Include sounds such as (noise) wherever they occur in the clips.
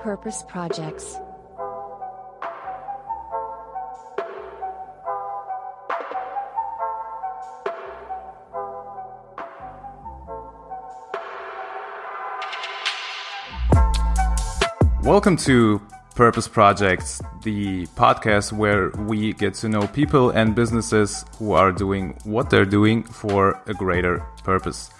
Purpose Projects. Welcome to Purpose Projects, the podcast where we get to know people and businesses who are doing what they're doing for a greater purpose.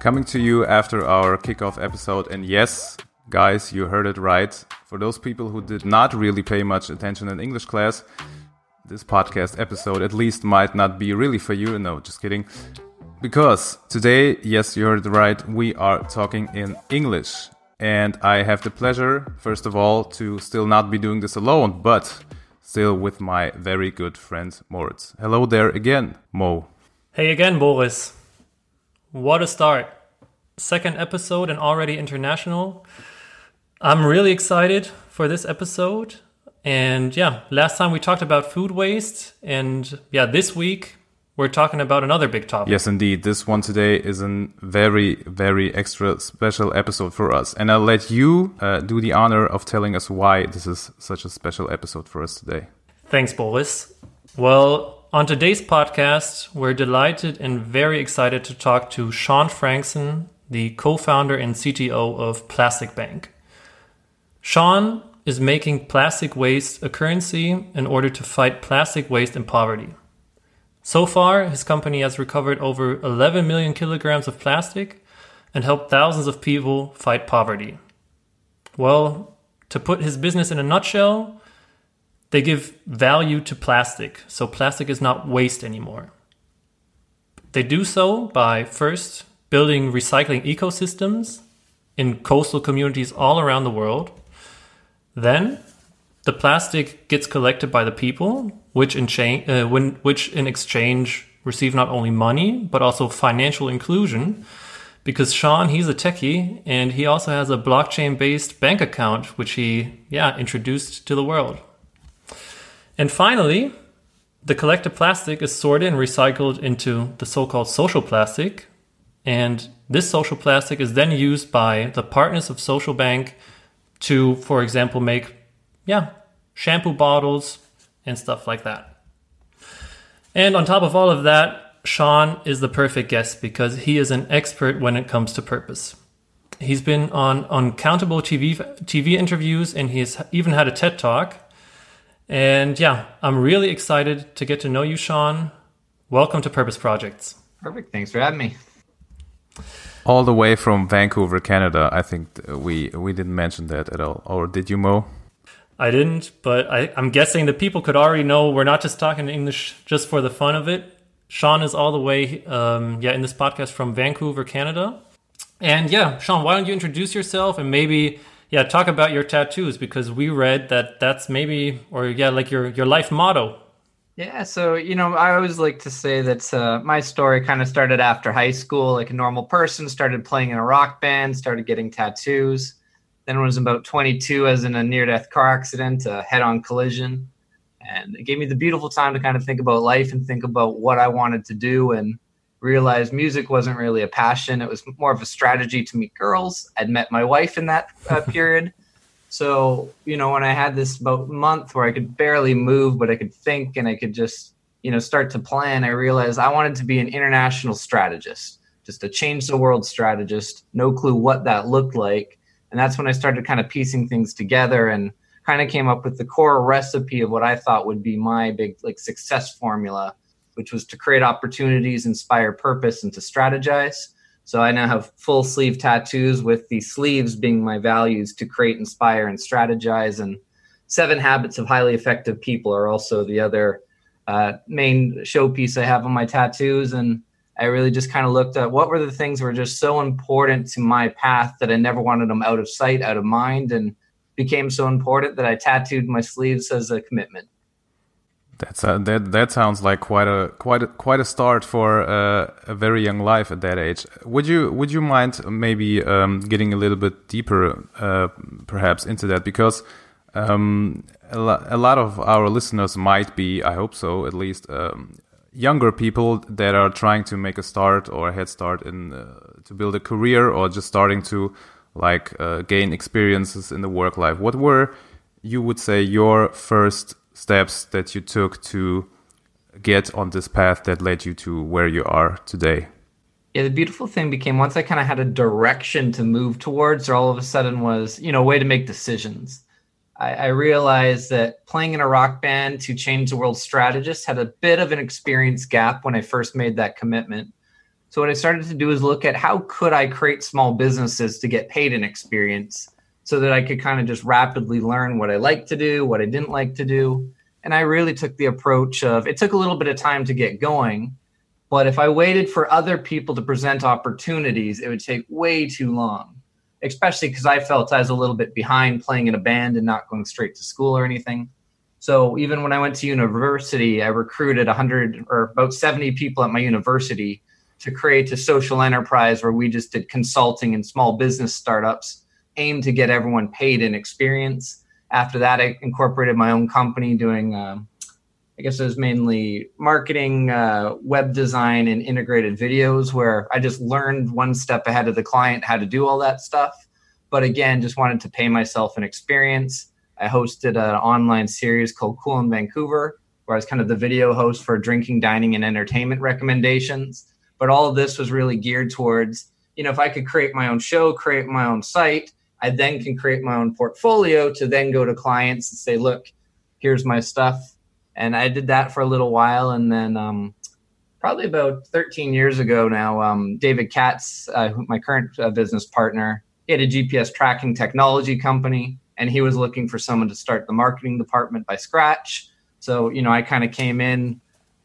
Coming to you after our kickoff episode, and yes, guys, you heard it right. For those people who did not really pay much attention in English class, this podcast episode at least might not be really for you. No, just kidding. Because today, yes, you heard it right, we are talking in English. And I have the pleasure, first of all, to still not be doing this alone, but still with my very good friend Moritz. Hello there again, Mo. Hey again, Boris. What a start. Second episode and already international. I'm really excited for this episode. And yeah, last time we talked about food waste. And yeah, this week we're talking about another big topic. Yes, indeed. This one today is a very, very extra special episode for us. And I'll let you uh, do the honor of telling us why this is such a special episode for us today. Thanks, Boris. Well, on today's podcast, we're delighted and very excited to talk to Shaun Frankson, the co founder and CTO of Plastic Bank. Shaun is making plastic waste a currency in order to fight plastic waste and poverty. So far, his company has recovered over 11 million kilograms of plastic and helped thousands of people fight poverty. Well, to put his business in a nutshell, they give value to plastic, so plastic is not waste anymore. They do so by first building recycling ecosystems in coastal communities all around the world. Then the plastic gets collected by the people, which in, cha- uh, when, which in exchange receive not only money but also financial inclusion. Because Shaun, he's a techie, and he also has a blockchain-based bank account, which he, yeah, introduced to the world. And finally, the collected plastic is sorted and recycled into the so-called social plastic, and this social plastic is then used by the partners of Social Bank to, for example, make yeah, shampoo bottles, and stuff like that. And on top of all of that, Shaun is the perfect guest because he is an expert when it comes to purpose. He's been on uncountable TV TV interviews and he's even had a TED talk. And yeah, I'm really excited to get to know you, Shaun. Welcome to Purpose Projects. Perfect. Thanks for having me. All the way from Vancouver, Canada. I think we we didn't mention that at all. Or did you, Mo? I didn't, but I, am guessing the people could already know we're not just talking English just for the fun of it. Shaun is all the way, um, yeah, in this podcast from Vancouver, Canada. And yeah, Shaun, why don't you introduce yourself and maybe, yeah, talk about your tattoos because we read that that's maybe, or yeah, like your your life motto. Yeah, so you know, I always like to say that uh, my story kind of started after high school, like a normal person. Started playing in a rock band, started getting tattoos then I was about 22 as in a near-death car accident, a head-on collision, and it gave me the beautiful time to kind of think about life and think about what I wanted to do and realized music wasn't really a passion. It was more of a strategy to meet girls. I'd met my wife in that uh, (laughs) period. So, you know, when I had this about month where I could barely move, but I could think and I could just, you know, start to plan, I realized I wanted to be an international strategist, just a change the world strategist. No clue what that looked like and that's when I started kind of piecing things together and kind of came up with the core recipe of what I thought would be my big like success formula, which was to create opportunities, inspire purpose, and to strategize. So I now have full sleeve tattoos with the sleeves being my values to create, inspire, and strategize. And seven habits of highly effective people are also the other uh, main showpiece I have on my tattoos. And I really just kind of looked at what were the things were just so important to my path that I never wanted them out of sight, out of mind, and became so important that I tattooed my sleeves as a commitment. That's a, that that sounds like quite a quite a, quite a start for uh, a very young life at that age. Would you would you mind maybe um, getting a little bit deeper, uh, perhaps into that because um, a, lo a, lot of our listeners might be, I hope so, at least um, younger people that are trying to make a start or a head start in uh, to build a career or just starting to like uh, gain experiences in the work life. What were you would say your first steps that you took to get on this path that led you to where you are today? Yeah, the beautiful thing became once I kind of had a direction to move towards, there all of a sudden was, you know, a way to make decisions. I, I realized that playing in a rock band to change the world strategist had a bit of an experience gap when I first made that commitment. So what I started to do is look at how could I create small businesses to get paid in experience so that I could kind of just rapidly learn what I liked to do, what I didn't like to do. And I really took the approach of it took a little bit of time to get going, but if I waited for other people to present opportunities, it would take way too long, especially because I felt I was a little bit behind playing in a band and not going straight to school or anything. So even when I went to university, I recruited 100 or about 70 people at my university to create a social enterprise where we just did consulting and small business startups aimed to get everyone paid in experience. After that, I incorporated my own company doing, uh, I guess it was mainly marketing, uh, web design, and integrated videos, where I just learned one step ahead of the client how to do all that stuff. But again, just wanted to pay myself an experience. I hosted an online series called Cool in Vancouver, where I was kind of the video host for drinking, dining, and entertainment recommendations but all of this was really geared towards, you know, if I could create my own show, create my own site, I then can create my own portfolio to then go to clients and say, look, here's my stuff. And I did that for a little while. And then um, probably about 13 years ago now, um, David Katz, uh, my current uh, business partner, he had a GPS tracking technology company and he was looking for someone to start the marketing department by scratch. So, you know, I kind of came in,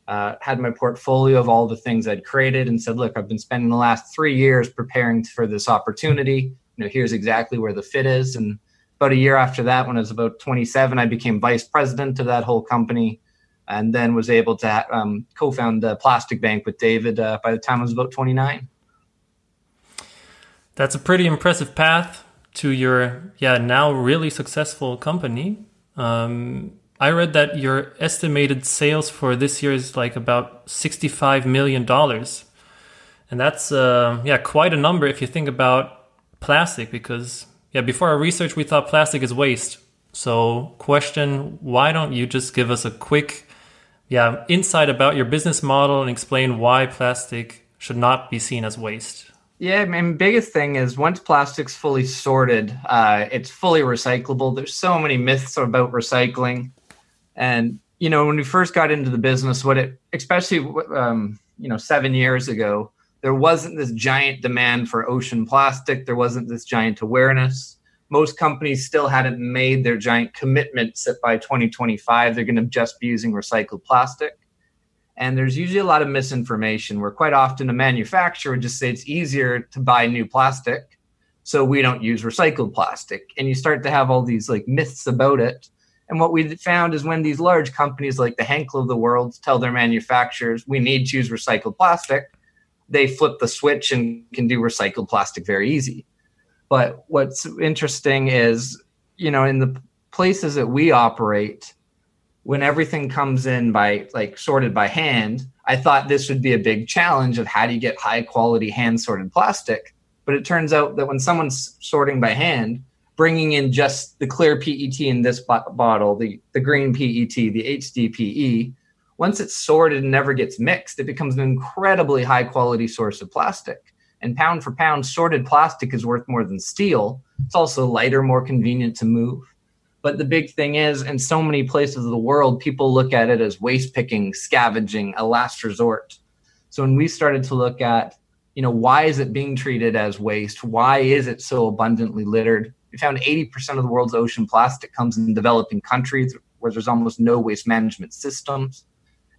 uh, had my portfolio of all the things I'd created and said, look, I've been spending the last three years preparing for this opportunity. You know, here's exactly where the fit is. And about a year after that, when I was about 27, I became vice president of that whole company and then was able to um, co-found the Plastic Bank with David uh, by the time I was about 29. That's a pretty impressive path to your, yeah, now really successful company. Um, I read that your estimated sales for this year is like about $65 million. And that's, uh, yeah, quite a number if you think about plastic, because, yeah, before our research, we thought plastic is waste. So, question why don't you just give us a quick, yeah, insight about your business model and explain why plastic should not be seen as waste? Yeah, I mean, biggest thing is once plastic's fully sorted, uh, it's fully recyclable. There's so many myths about recycling. And you know, when we first got into the business, what it, especially um, you know, seven years ago, there wasn't this giant demand for ocean plastic. There wasn't this giant awareness. Most companies still hadn't made their giant commitments that by 2025 they're going to just be using recycled plastic. And there's usually a lot of misinformation where quite often a manufacturer would just say it's easier to buy new plastic, so we don't use recycled plastic. And you start to have all these like myths about it and what we found is when these large companies like the Henkel of the world tell their manufacturers, we need to use recycled plastic, they flip the switch and can do recycled plastic very easy. But what's interesting is, you know, in the places that we operate, when everything comes in by like sorted by hand, I thought this would be a big challenge of how do you get high quality hand sorted plastic. But it turns out that when someone's sorting by hand, bringing in just the clear PET in this bottle, the, the green PET, the HDPE, once it's sorted and never gets mixed, it becomes an incredibly high quality source of plastic. And pound for pound, sorted plastic is worth more than steel. It's also lighter, more convenient to move. But the big thing is, in so many places of the world, people look at it as waste picking, scavenging, a last resort. So when we started to look at, you know, why is it being treated as waste? Why is it so abundantly littered? We found 80% of the world's ocean plastic comes in developing countries where there's almost no waste management systems.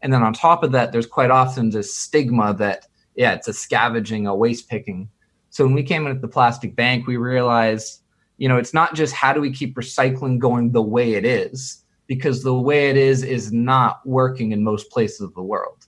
And then on top of that, there's quite often this stigma that, yeah, it's a scavenging, a waste picking. So when we came in at the plastic bank, we realized, you know, it's not just how do we keep recycling going the way it is, because the way it is is not working in most places of the world.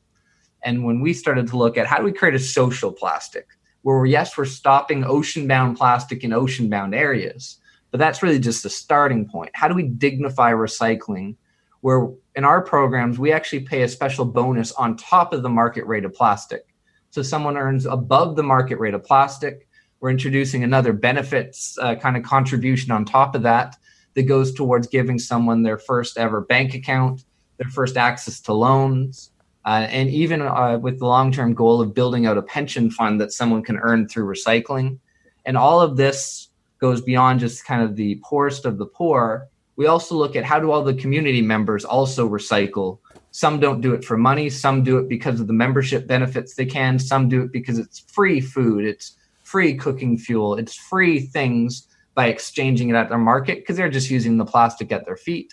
And when we started to look at how do we create a social plastic, where yes, we're stopping ocean bound plastic in ocean bound areas, but that's really just a starting point. How do we dignify recycling? Where in our programs, we actually pay a special bonus on top of the market rate of plastic. So someone earns above the market rate of plastic, We're introducing another benefits uh, kind of contribution on top of that that goes towards giving someone their first ever bank account, their first access to loans, uh, and even uh, with the long term goal of building out a pension fund that someone can earn through recycling. And all of this goes beyond just kind of the poorest of the poor. We also look at how do all the community members also recycle. Some don't do it for money, some do it because of the membership benefits they can, some do it because it's free food, it's free cooking fuel, it's free things by exchanging it at their market because they're just using the plastic at their feet.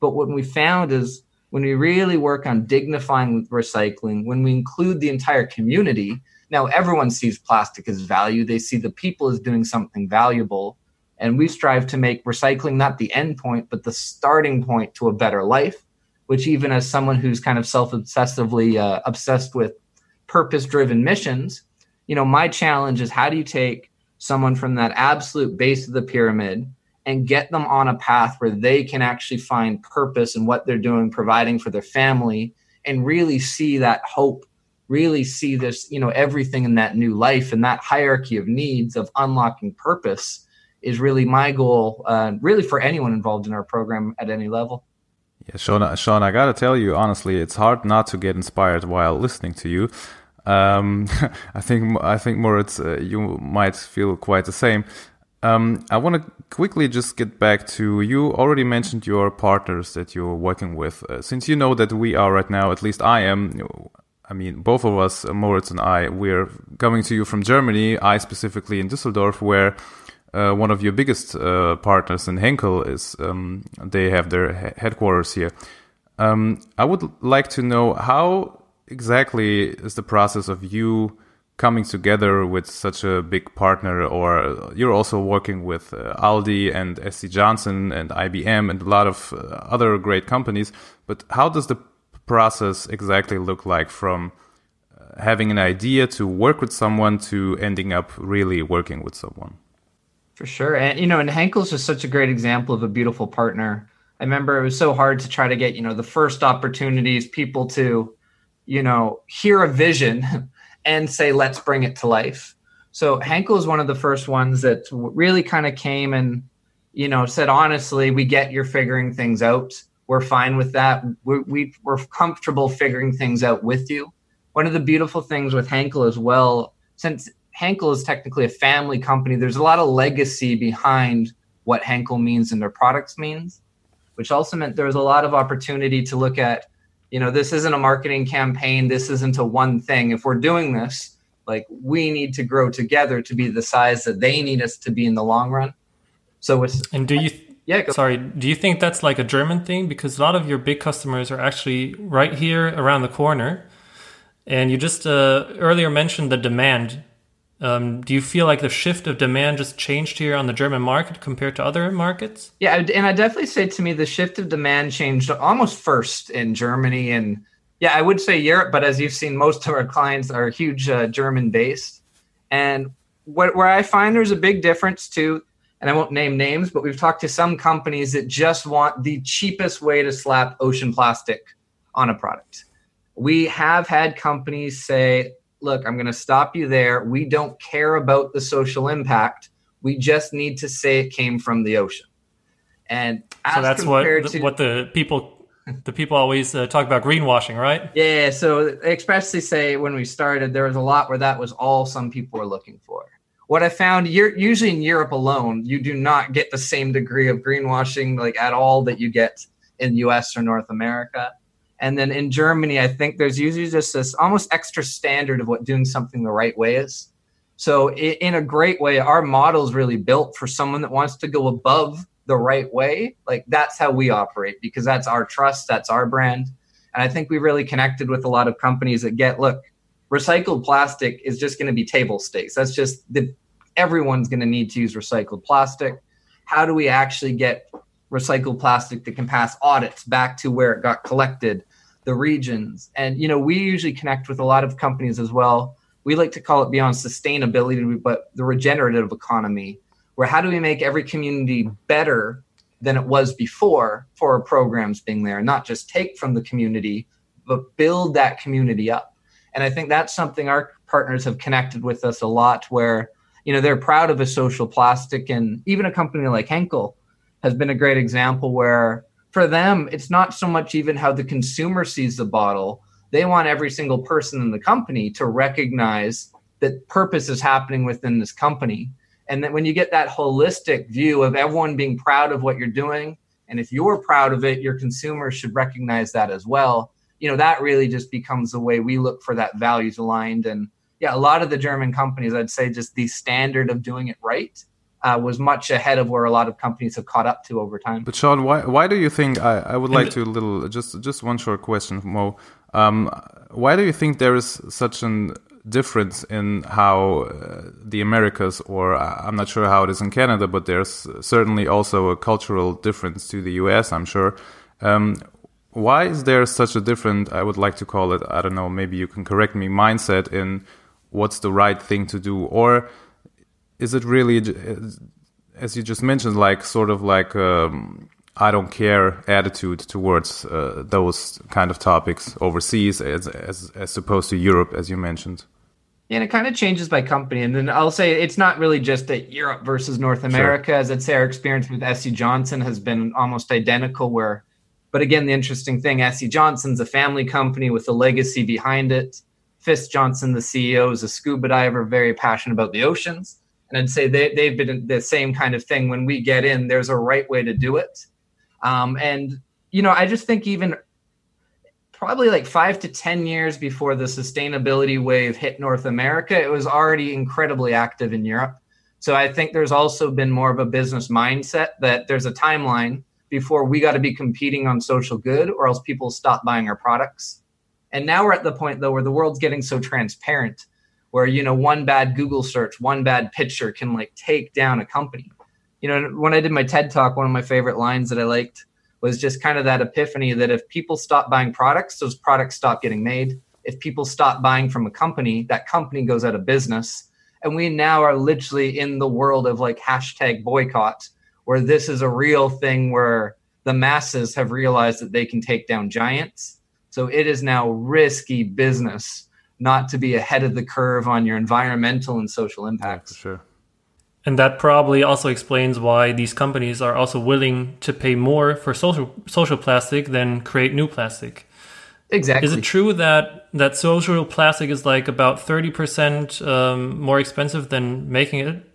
But what we found is when we really work on dignifying recycling, when we include the entire community, now everyone sees plastic as value. They see the people as doing something valuable. And we strive to make recycling not the end point, but the starting point to a better life, which, even as someone who's kind of self obsessively uh, obsessed with purpose driven missions, you know, my challenge is how do you take someone from that absolute base of the pyramid and get them on a path where they can actually find purpose in what they're doing, providing for their family, and really see that hope, really see this, you know, everything in that new life and that hierarchy of needs of unlocking purpose is really my goal, uh, really for anyone involved in our program at any level. Yeah, Shaun, Shaun, I gotta tell you honestly, it's hard not to get inspired while listening to you. Um, (laughs) I think I think Moritz, uh, you might feel quite the same. Um, I want to quickly just get back to you already mentioned your partners that you're working with. Uh, since you know that we are right now, at least I am, I mean, both of us, Moritz and I, we're coming to you from Germany, I specifically in Düsseldorf, where uh, one of your biggest uh, partners in Henkel is, um, they have their headquarters here. Um, I would like to know how exactly is the process of you coming together with such a big partner, or you're also working with uh, Aldi and SC Johnson and IBM and a lot of uh, other great companies. But how does the process exactly look like from uh, having an idea to work with someone to ending up really working with someone? For sure. And, you know, and Henkel's just such a great example of a beautiful partner. I remember it was so hard to try to get, you know, the first opportunities, people to, you know, hear a vision (laughs) and say, let's bring it to life. So Henkel is one of the first ones that really kind of came and, you know, said, honestly, we get you're figuring things out. We're fine with that. We're, we, we're comfortable figuring things out with you. One of the beautiful things with Henkel as well, since Henkel is technically a family company, there's a lot of legacy behind what Henkel means and their products means, which also meant there was a lot of opportunity to look at you know this isn't a marketing campaign. This isn't a one thing. If we're doing this like we need to grow together to be the size that they need us to be in the long run. So and do you yeah go. sorry do you think that's like a german thing? Because a lot of your big customers are actually right here around the corner. And you just uh, earlier mentioned the demand um, do you feel like the shift of demand just changed here on the German market compared to other markets? Yeah, and I definitely say to me the shift of demand changed almost first in Germany and yeah, I would say Europe, but as you've seen, most of our clients are huge uh, German based. And what, where I find there's a big difference too, and I won't name names, but we've talked to some companies that just want the cheapest way to slap ocean plastic on a product. We have had companies say, look, I'm going to stop you there. We don't care about the social impact. We just need to say it came from the ocean. And so that's what to, what the people the people always uh, talk about greenwashing, right? Yeah. So especially say when we started, there was a lot where that was all some people were looking for. What I found, usually in Europe alone, you do not get the same degree of greenwashing like at all that you get in U.S. or North America. And then in Germany, I think there's usually just this almost extra standard of what doing something the right way is. So, in a great way, our model is really built for someone that wants to go above the right way. Like that's how we operate because that's our trust, that's our brand. And I think we really connected with a lot of companies that get look, recycled plastic is just going to be table stakes. That's just the everyone's going to need to use recycled plastic. How do we actually get recycled plastic that can pass audits back to where it got collected the regions. And you know, we usually connect with a lot of companies as well. We like to call it beyond sustainability, but the regenerative economy, where how do we make every community better than it was before for our programs being there, not just take from the community, but build that community up. And I think that's something our partners have connected with us a lot where you know they're proud of a social plastic and even a company like henkel has been a great example where for them it's not so much even how the consumer sees the bottle. They want every single person in the company to recognize that purpose is happening within this company. And that when you get that holistic view of everyone being proud of what you're doing and if you're proud of it your consumers should recognize that as well. You know that really just becomes the way we look for that values aligned. And yeah, a lot of the German companies, I'd say just the standard of doing it right uh, was much ahead of where a lot of companies have caught up to over time. But Shaun, why why do you think? I, I would like to a little just just one short question, Mo. Um, why do you think there is such a difference in how uh, the Americas, or uh, I'm not sure how it is in Canada, but there's certainly also a cultural difference to the US. I'm sure. Um, why is there such a different? I would like to call it. I don't know. Maybe you can correct me. Mindset in what's the right thing to do or is it really as you just mentioned like sort of like um, i don't care attitude towards uh, those kind of topics overseas as, as as opposed to europe as you mentioned and it kind of changes by company. And then I'll say it's not really just that Europe versus North America. Sure. As I'd say, our experience with SC Johnson has been almost identical. Where, but again, the interesting thing, SC Johnson's a family company with a legacy behind it. Fisk Johnson, the CEO, is a scuba diver, very passionate about the oceans. And I'd say they, they've been the same kind of thing. When we get in, there's a right way to do it. Um, and, you know, I just think even probably like five to 10 years before the sustainability wave hit North America, it was already incredibly active in Europe. So I think there's also been more of a business mindset that there's a timeline before we got to be competing on social good or else people stop buying our products. And now we're at the point though where the world's getting so transparent, where you know one bad Google search, one bad picture can like take down a company. You know, when I did my TED talk, one of my favorite lines that I liked was just kind of that epiphany that if people stop buying products, those products stop getting made. If people stop buying from a company, that company goes out of business. And we now are literally in the world of like hashtag boycott, where this is a real thing where the masses have realized that they can take down giants so it is now risky business not to be ahead of the curve on your environmental and social impacts. Yeah, sure. And that probably also explains why these companies are also willing to pay more for social social plastic than create new plastic. Exactly. Is it true that that social plastic is like about thirty percent um, more expensive than making it?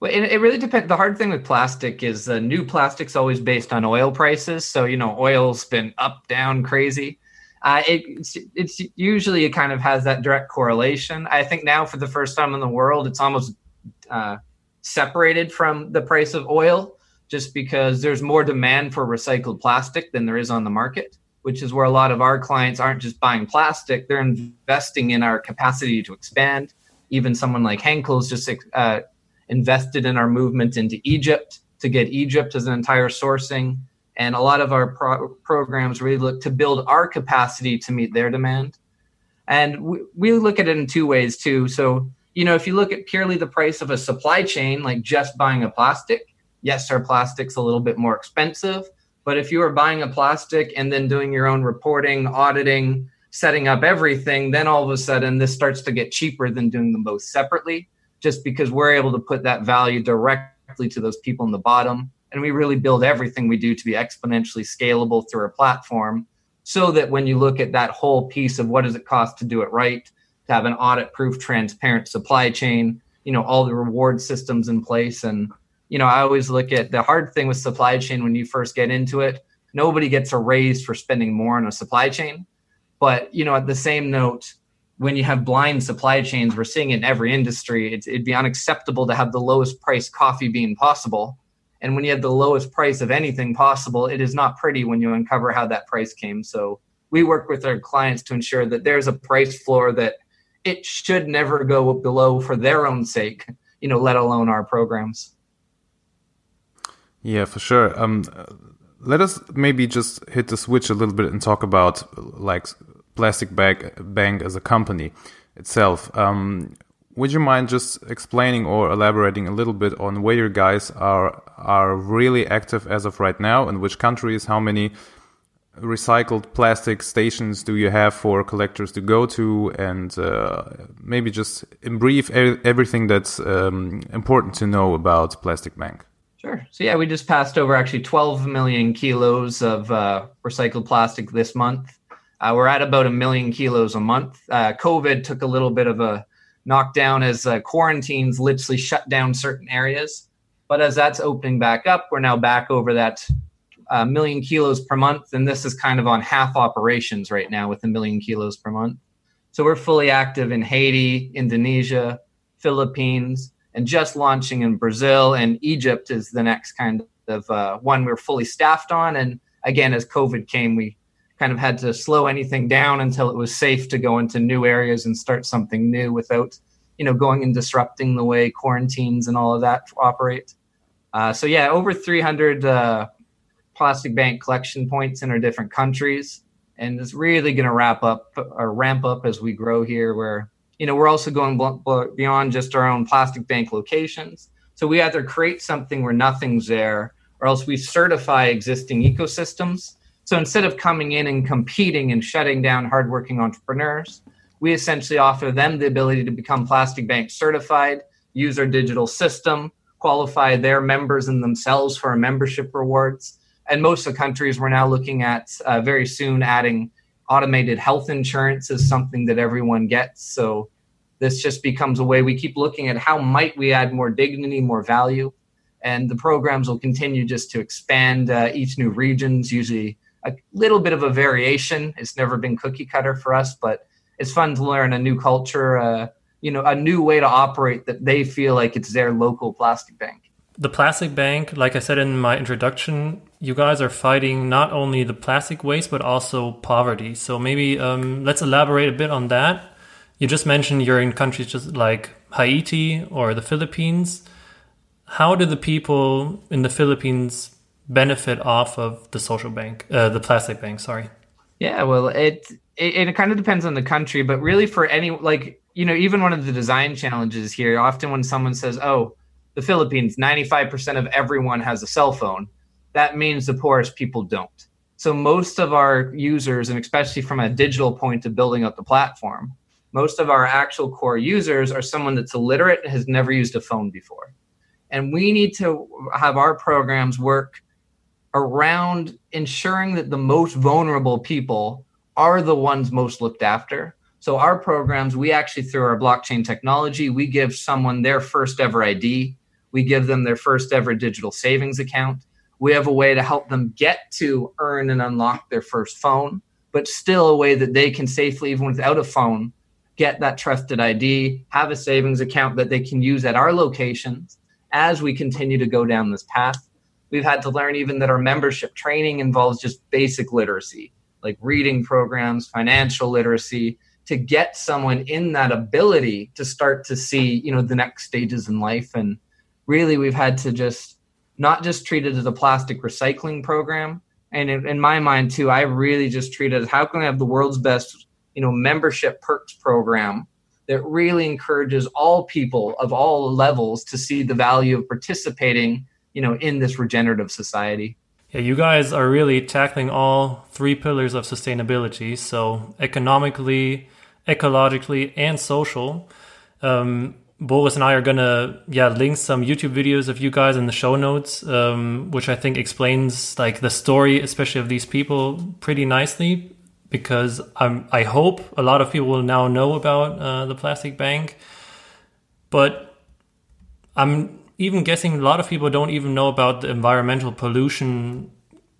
Well, it, it really depends. The hard thing with plastic is uh, new plastic's always based on oil prices. So you know, oil's been up, down, crazy uh, it, it's, it's usually it kind of has that direct correlation. I think now for the first time in the world, it's almost uh, separated from the price of oil, just because there's more demand for recycled plastic than there is on the market. Which is where a lot of our clients aren't just buying plastic; they're investing in our capacity to expand. Even someone like Henkel's just uh, invested in our movement into Egypt to get Egypt as an entire sourcing and a lot of our pro- programs really look to build our capacity to meet their demand. And we, we look at it in two ways too. So, you know, if you look at purely the price of a supply chain, like just buying a plastic, yes, our plastic's a little bit more expensive. But if you are buying a plastic and then doing your own reporting, auditing, setting up everything, then all of a sudden this starts to get cheaper than doing them both separately, just because we're able to put that value directly to those people in the bottom and we really build everything we do to be exponentially scalable through our platform so that when you look at that whole piece of what does it cost to do it right to have an audit proof transparent supply chain you know all the reward systems in place. And you know i always look at the hard thing with supply chain when you first get into it. Nobody gets a raise for spending more on a supply chain. But you know at the same note when you have blind supply chains we're seeing in every industry. It'd be unacceptable to have the lowest price coffee bean possible and when you have the lowest price of anything possible, it is not pretty when you uncover how that price came. So we work with our clients to ensure that there's a price floor that it should never go below for their own sake, you know, let alone our programs. Yeah, for sure. Um, let us maybe just hit the switch a little bit and talk about like Plastic Bag Bank as a company itself. Um, would you mind just explaining or elaborating a little bit on where your guys are are really active as of right now, and which countries, how many recycled plastic stations do you have for collectors to go to, and uh, maybe just in brief everything that's um, important to know about Plastic Bank. Sure. So yeah, we just passed over actually 12 million kilos of uh, recycled plastic this month. Uh, we're at about a million kilos a month. Uh, COVID took a little bit of a knockdown as uh, quarantines literally shut down certain areas. But as that's opening back up, we're now back over that a million kilos per month, and this is kind of on half operations right now with a million kilos per month. So we're fully active in Haiti, Indonesia, Philippines, and just launching in Brazil and Egypt is the next kind of uh, one we're fully staffed on. And again, as COVID came, we kind of had to slow anything down until it was safe to go into new areas and start something new without, you know, going and disrupting the way quarantines and all of that operate. Uh, so yeah, over 300 uh, plastic bank collection points in our different countries. And it's really going to wrap up or ramp up as we grow here, where, you know, we're also going beyond just our own plastic bank locations. So we either create something where nothing's there, or else we certify existing ecosystems. So instead of coming in and competing and shutting down hardworking entrepreneurs, we essentially offer them the ability to become plastic bank certified, use our digital system, qualify their members and themselves for our membership rewards, and most of the countries we're now looking at uh, very soon adding automated health insurance as something that everyone gets. So this just becomes a way we keep looking at how might we add more dignity more value. And the programs will continue just to expand uh, each new regions usually a little bit of a variation it's never been cookie cutter for us but it's fun to learn a new culture uh, you know a new way to operate that they feel like it's their local plastic bank the plastic bank like i said in my introduction you guys are fighting not only the plastic waste but also poverty. So maybe um, let's elaborate a bit on that. You just mentioned you're in countries just like Haiti or the Philippines. How do the people in the Philippines benefit off of the social bank, uh, the plastic bank? Sorry. Yeah, well, it, it it kind of depends on the country, but really for any like you know even one of the design challenges here. Often when someone says, "Oh, the Philippines, ninety five percent of everyone has a cell phone," that means the poorest people don't. So most of our users, and especially from a digital point of building up the platform, most of our actual core users are someone that's illiterate and has never used a phone before. And we need to have our programs work around ensuring that the most vulnerable people are the ones most looked after. So our programs, we actually through our blockchain technology, we give someone their first ever ID, we give them their first ever digital savings account we have a way to help them get to earn and unlock their first phone, but still a way that they can safely, even without a phone, get that trusted ID, have a savings account that they can use at our locations as we continue to go down this path. We've had to learn even that our membership training involves just basic literacy, like reading programs, financial literacy, to get someone in that ability to start to see, you know, the next stages in life. And really, we've had to just not just treat it as a plastic recycling program. And in, in my mind too, I really just treat it as how can I have the world's best, you know, membership perks program that really encourages all people of all levels to see the value of participating, you know, in this regenerative society. Yeah, you guys are really tackling all three pillars of sustainability. So economically, ecologically, and social. Um, Boris and I are gonna yeah link some YouTube videos of you guys in the show notes, um, which I think explains like the story, especially of these people, pretty nicely. Because I'm, I hope a lot of people will now know about uh, the plastic bank, but I'm even guessing a lot of people don't even know about the environmental pollution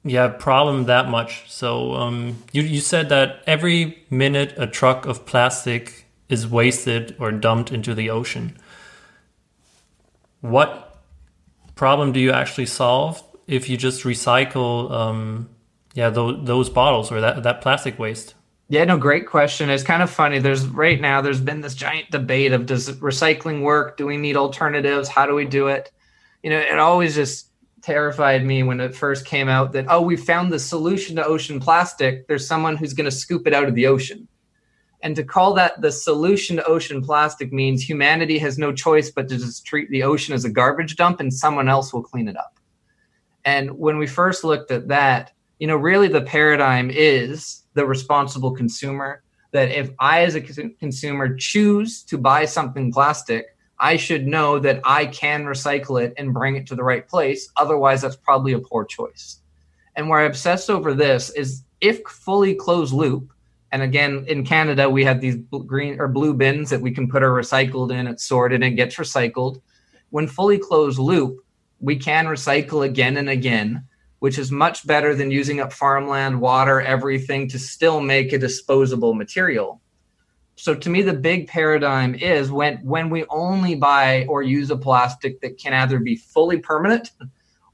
yeah problem that much. So um, you you said that every minute a truck of plastic is wasted or dumped into the ocean. What problem do you actually solve if you just recycle, um, yeah, those, those bottles or that that plastic waste? Yeah, no, great question. It's kind of funny. There's right now there's been this giant debate of does recycling work? Do we need alternatives? How do we do it? You know, it always just terrified me when it first came out that oh, we found the solution to ocean plastic. There's someone who's going to scoop it out of the ocean. And to call that the solution to ocean plastic means humanity has no choice but to just treat the ocean as a garbage dump and someone else will clean it up. And when we first looked at that, you know, really the paradigm is the responsible consumer. That if I, as a consumer, choose to buy something plastic, I should know that I can recycle it and bring it to the right place. Otherwise, that's probably a poor choice. And where I obsess over this is if fully closed loop, and again, in Canada, we have these green or blue bins that we can put our recycled in, it's sorted and gets recycled. When fully closed loop, we can recycle again and again, which is much better than using up farmland, water, everything to still make a disposable material. So to me, the big paradigm is when when we only buy or use a plastic that can either be fully permanent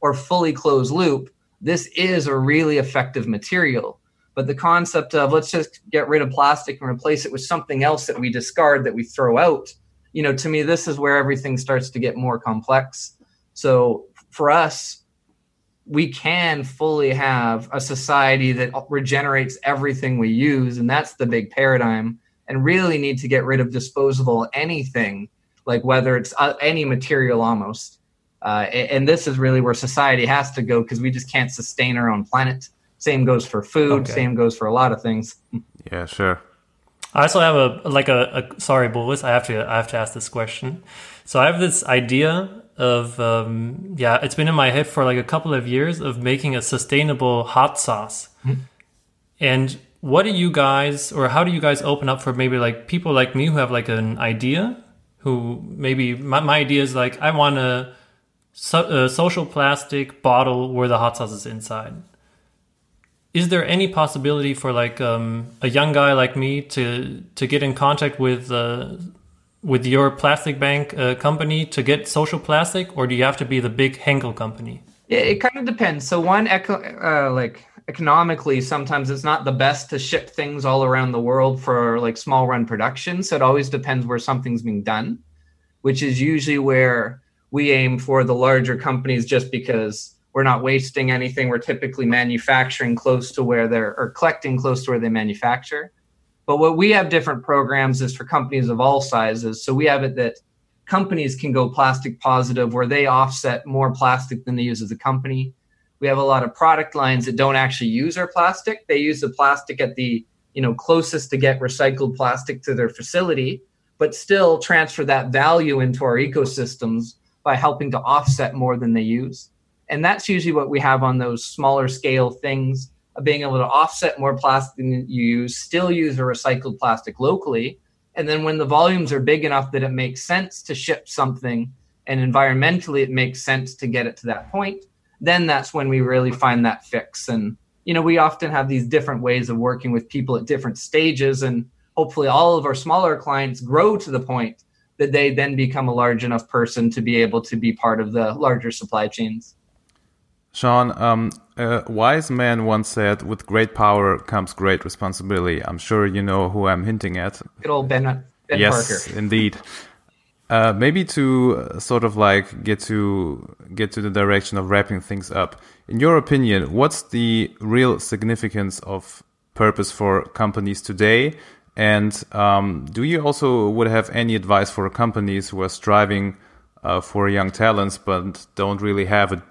or fully closed loop, this is a really effective material. But the concept of let's just get rid of plastic and replace it with something else that we discard that we throw out, you know, to me, this is where everything starts to get more complex. So for us, we can fully have a society that regenerates everything we use. And that's the big paradigm. And really need to get rid of disposable anything, like whether it's uh, any material almost. Uh, and this is really where society has to go because we just can't sustain our own planet. Same goes for food. Okay. Same goes for a lot of things. (laughs) Yeah, sure. I also have a like a, a sorry, Boris. I have to I have to ask this question. So I have this idea of um, yeah, it's been in my head for like a couple of years of making a sustainable hot sauce. Mm-hmm. And what do you guys, or how do you guys open up for maybe like people like me who have like an idea, who maybe my, my idea is like I want a, so, a social plastic bottle where the hot sauce is inside. Is there any possibility for like um, a young guy like me to to get in contact with uh, with your plastic bank uh, company to get social plastic, or do you have to be the big Henkel company? It, it kind of depends. So one, eco- uh, like economically, sometimes it's not the best to ship things all around the world for like small run production. So it always depends where something's being done, which is usually where we aim for the larger companies, just because we're not wasting anything. We're typically manufacturing close to where they're or collecting close to where they manufacture. But what we have different programs is for companies of all sizes. So we have it that companies can go plastic positive where they offset more plastic than they use as a company. We have a lot of product lines that don't actually use our plastic. They use the plastic at the, you know, closest to get recycled plastic to their facility, but still transfer that value into our ecosystems by helping to offset more than they use. And that's usually what we have on those smaller scale things being able to offset more plastic than you use, still use a recycled plastic locally. And then when the volumes are big enough that it makes sense to ship something and environmentally it makes sense to get it to that point, then that's when we really find that fix. And, you know, we often have these different ways of working with people at different stages. And hopefully all of our smaller clients grow to the point that they then become a large enough person to be able to be part of the larger supply chains. Shaun, um, a wise man once said, "With great power comes great responsibility." I'm sure you know who I'm hinting at. Good old Ben, ben yes, Parker. indeed. Uh, maybe to uh, sort of like get to get to the direction of wrapping things up. In your opinion, what's the real significance of purpose for companies today? And um, do you also would have any advice for companies who are striving uh, for young talents but don't really have a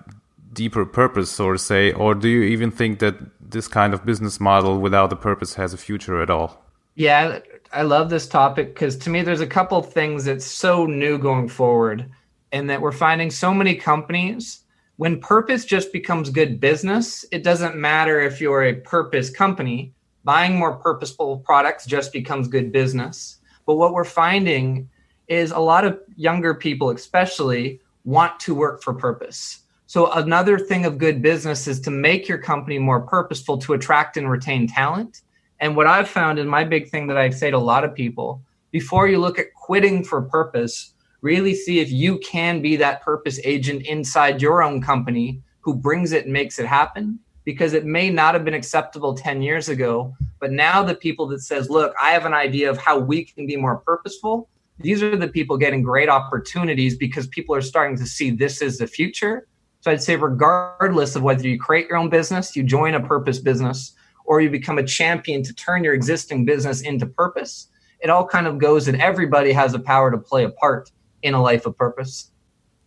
deeper purpose, or say, or do you even think that this kind of business model without a purpose has a future at all? Yeah, I love this topic because to me, there's a couple things that's so new going forward, and that we're finding so many companies. When purpose just becomes good business, it doesn't matter if you're a purpose company. Buying more purposeful products just becomes good business. But what we're finding is a lot of younger people, especially, want to work for purpose so another thing of good business is to make your company more purposeful to attract and retain talent. And what I've found in my big thing that I say to a lot of people, before you look at quitting for purpose, really see if you can be that purpose agent inside your own company who brings it and makes it happen because it may not have been acceptable 10 years ago but now the people that says look i have an idea of how we can be more purposeful these are the people getting great opportunities because people are starting to see this is the future so I'd say, regardless of whether you create your own business, you join a purpose business, or you become a champion to turn your existing business into purpose, it all kind of goes that everybody has the power to play a part in a life of purpose.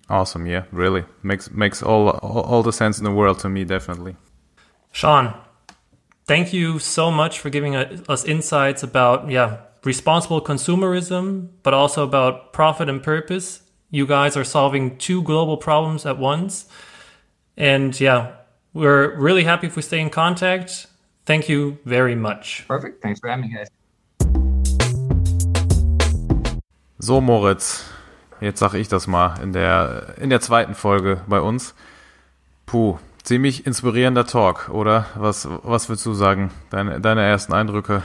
Awesome. Yeah, really makes makes all, all, all the sense in the world to me, definitely. Shaun, thank you so much for giving us insights about, yeah, responsible consumerism, but also about profit and purpose. You guys are solving two global problems at once. And yeah, we're really happy if we stay in contact. Thank you very much. Perfect. Thanks for having me, guys. So, Moritz, jetzt sag ich das mal in der, in der zweiten Folge bei uns. Puh, ziemlich inspirierender Talk, oder? Was, was würdest du sagen? Deine, deine ersten Eindrücke?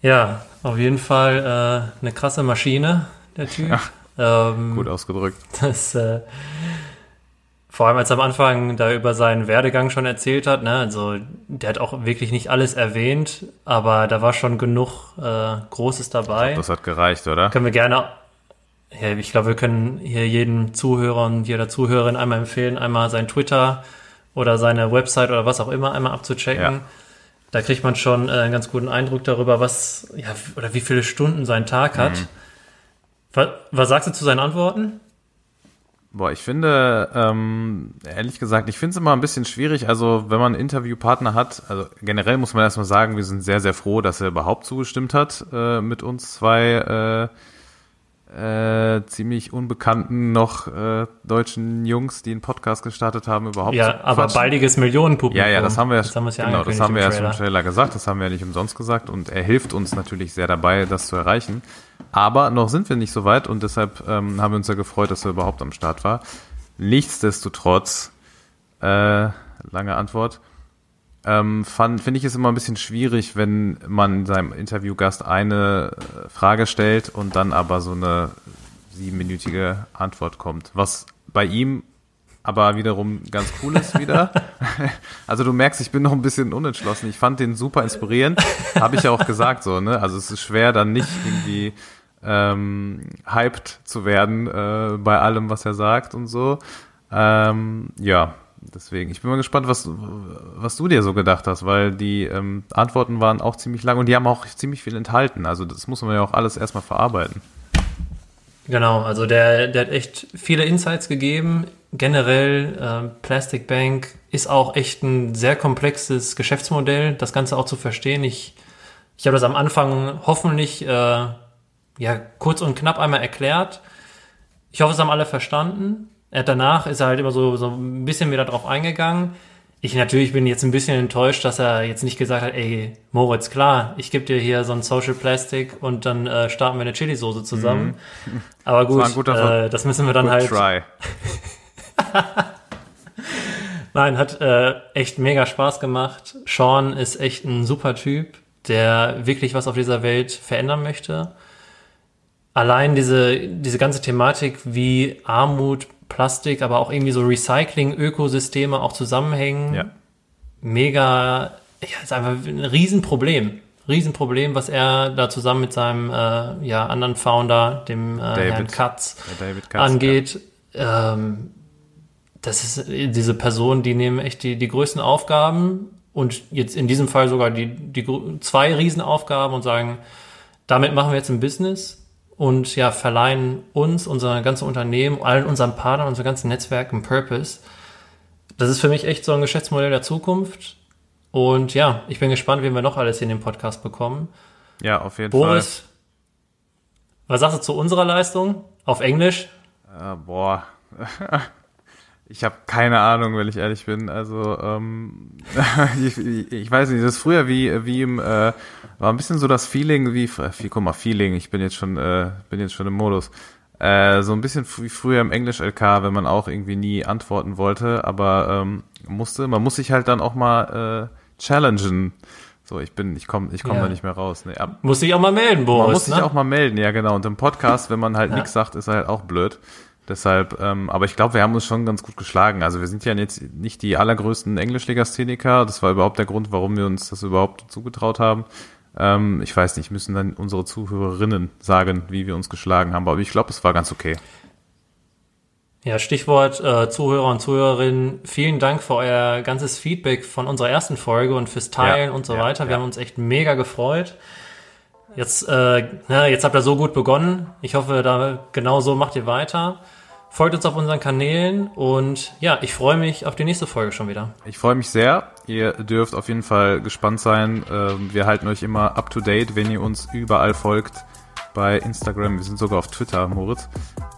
Ja, auf jeden Fall äh, eine krasse Maschine, der Typ. Ähm, gut ausgedrückt. Das, äh, vor allem als er am Anfang da über seinen Werdegang schon erzählt hat, ne, also der hat auch wirklich nicht alles erwähnt, aber da war schon genug äh, Großes dabei. Glaub, das hat gereicht, oder? Können wir gerne, ja, ich glaube, wir können hier jedem Zuhörer und jeder Zuhörerin einmal empfehlen, einmal sein Twitter oder seine Website oder was auch immer einmal abzuchecken. Ja. Da kriegt man schon äh, einen ganz guten Eindruck darüber, was, ja, oder wie viele Stunden sein Tag hat. Mhm. Was, was sagst du zu seinen Antworten? Boah, ich finde, ähm, ehrlich gesagt, ich finde es immer ein bisschen schwierig. Also, wenn man einen Interviewpartner hat, also generell muss man erstmal sagen, wir sind sehr, sehr froh, dass er überhaupt zugestimmt hat, äh, mit uns zwei äh, äh, ziemlich unbekannten noch äh, deutschen Jungs, die einen Podcast gestartet haben, überhaupt. Ja, aber quatschen. baldiges Millionenpublikum. Ja, ja, das haben wir, das haben ja genau, das haben wir erst im Trailer gesagt, das haben wir ja nicht umsonst gesagt und er hilft uns natürlich sehr dabei, das zu erreichen. Aber noch sind wir nicht so weit und deshalb ähm, haben wir uns ja gefreut, dass er überhaupt am Start war. Nichtsdestotrotz, äh, lange Antwort, ähm, finde ich es immer ein bisschen schwierig, wenn man seinem Interviewgast eine äh, Frage stellt und dann aber so eine siebenminütige Antwort kommt. Was bei ihm aber wiederum ganz cool ist wieder. (laughs) also du merkst, ich bin noch ein bisschen unentschlossen. Ich fand den super inspirierend, habe ich ja auch gesagt so. Ne? Also es ist schwer, dann nicht irgendwie ähm, hyped zu werden äh, bei allem, was er sagt und so. Ähm, ja, deswegen. Ich bin mal gespannt, was, was du dir so gedacht hast, weil die ähm, Antworten waren auch ziemlich lang und die haben auch ziemlich viel enthalten. Also das muss man ja auch alles erstmal verarbeiten. Genau, also der, der hat echt viele Insights gegeben. Generell, äh, Plastic Bank ist auch echt ein sehr komplexes Geschäftsmodell, das Ganze auch zu verstehen. Ich, ich habe das am Anfang hoffentlich äh, ja, kurz und knapp einmal erklärt. Ich hoffe, es haben alle verstanden. Hat danach ist er halt immer so, so ein bisschen wieder drauf eingegangen. Ich natürlich bin jetzt ein bisschen enttäuscht, dass er jetzt nicht gesagt hat, ey, Moritz, klar, ich gebe dir hier so ein Social Plastic und dann äh, starten wir eine Chili-Soße zusammen. Mhm. Aber gut, das, äh, das müssen wir dann halt. Try. (laughs) Nein, hat äh, echt mega Spaß gemacht. Sean ist echt ein super Typ, der wirklich was auf dieser Welt verändern möchte. Allein diese, diese ganze Thematik, wie Armut Plastik, aber auch irgendwie so Recycling-Ökosysteme auch zusammenhängen. Ja. Mega, ja, ist einfach ein Riesenproblem. Riesenproblem, was er da zusammen mit seinem äh, ja, anderen Founder, dem äh, David, Herrn Katz, David Katz angeht. Ja. Ähm, das ist diese Person, die nehmen echt die, die größten Aufgaben und jetzt in diesem Fall sogar die, die zwei Riesenaufgaben und sagen, damit machen wir jetzt ein Business und ja, verleihen uns, unser ganzes Unternehmen, allen unseren Partnern, unser ganzen Netzwerk einen Purpose. Das ist für mich echt so ein Geschäftsmodell der Zukunft. Und ja, ich bin gespannt, wen wir noch alles hier in dem Podcast bekommen. Ja, auf jeden Boris, Fall. was sagst du zu unserer Leistung? Auf Englisch? Äh, boah. (laughs) Ich habe keine Ahnung, wenn ich ehrlich bin. Also ähm, (laughs) ich, ich, weiß nicht, das ist früher wie wie im äh, war ein bisschen so das Feeling wie, wie guck mal Feeling. Ich bin jetzt schon äh, bin jetzt schon im Modus. Äh, so ein bisschen wie früher im Englisch LK, wenn man auch irgendwie nie antworten wollte, aber ähm, musste. Man muss sich halt dann auch mal äh, challengen. So, ich bin, ich komme, ich komme ja. da nicht mehr raus. Nee, ab, muss sich auch mal melden, Boris. Man muss ne? sich auch mal melden, ja genau. Und im Podcast, wenn man halt ja. nichts sagt, ist halt auch blöd. Deshalb, ähm, aber ich glaube, wir haben uns schon ganz gut geschlagen. Also wir sind ja jetzt nicht die allergrößten Englischlegastheniker. Das war überhaupt der Grund, warum wir uns das überhaupt zugetraut haben. Ähm, ich weiß nicht, müssen dann unsere Zuhörerinnen sagen, wie wir uns geschlagen haben. Aber ich glaube, es war ganz okay. Ja, Stichwort äh, Zuhörer und Zuhörerinnen. Vielen Dank für euer ganzes Feedback von unserer ersten Folge und fürs Teilen ja, und so ja, weiter. Wir ja. haben uns echt mega gefreut. Jetzt, äh, na, jetzt habt ihr so gut begonnen. Ich hoffe, da genau so macht ihr weiter. Folgt uns auf unseren Kanälen und ja, ich freue mich auf die nächste Folge schon wieder. Ich freue mich sehr. Ihr dürft auf jeden Fall gespannt sein. Ähm, wir halten euch immer up to date, wenn ihr uns überall folgt. Bei Instagram, wir sind sogar auf Twitter, Moritz.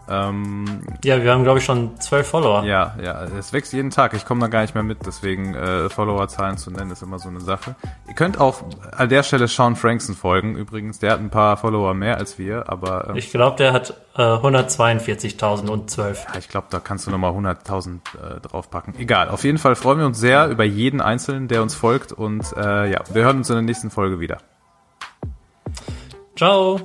Ähm, ja, wir haben, glaube ich, schon zwölf Follower. Ja, ja, es wächst jeden Tag. Ich komme da gar nicht mehr mit, deswegen äh, Followerzahlen zu nennen ist immer so eine Sache. Ihr könnt auch an der Stelle Sean Frankson folgen. Übrigens, der hat ein paar Follower mehr als wir, aber ähm, ich glaube, der hat äh, 142.000 und 12. Ja, ich glaube, da kannst du nochmal 100.000 äh, draufpacken. Egal. Auf jeden Fall freuen wir uns sehr über jeden Einzelnen, der uns folgt und äh, ja, wir hören uns in der nächsten Folge wieder. Ciao.